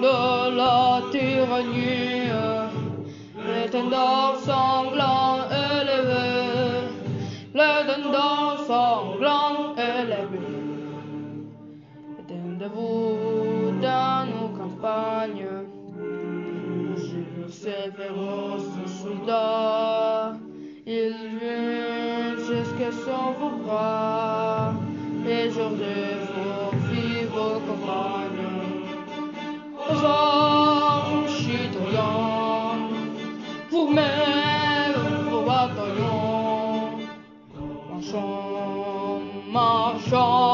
de la tyrannie, l'étendard sanglant élevé, l'étendard sanglant élevé. Étendez-vous dans nos campagnes, sur ces féroces soldats, ils viennent jusqu'à son vos bras. Marchons, marchons,